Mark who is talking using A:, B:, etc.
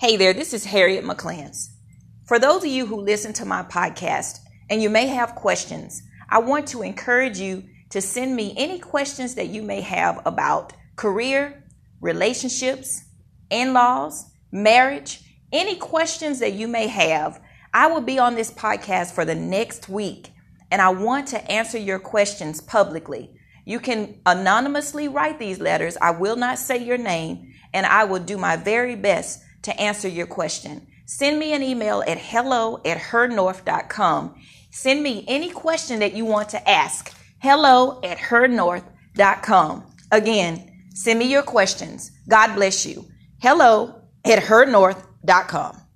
A: Hey there, this is Harriet McClans. For those of you who listen to my podcast and you may have questions, I want to encourage you to send me any questions that you may have about career, relationships, in laws, marriage, any questions that you may have. I will be on this podcast for the next week and I want to answer your questions publicly. You can anonymously write these letters. I will not say your name and I will do my very best to answer your question. Send me an email at hello at hernorth.com. Send me any question that you want to ask. Hello at hernorth.com. Again, send me your questions. God bless you. Hello at hernorth.com.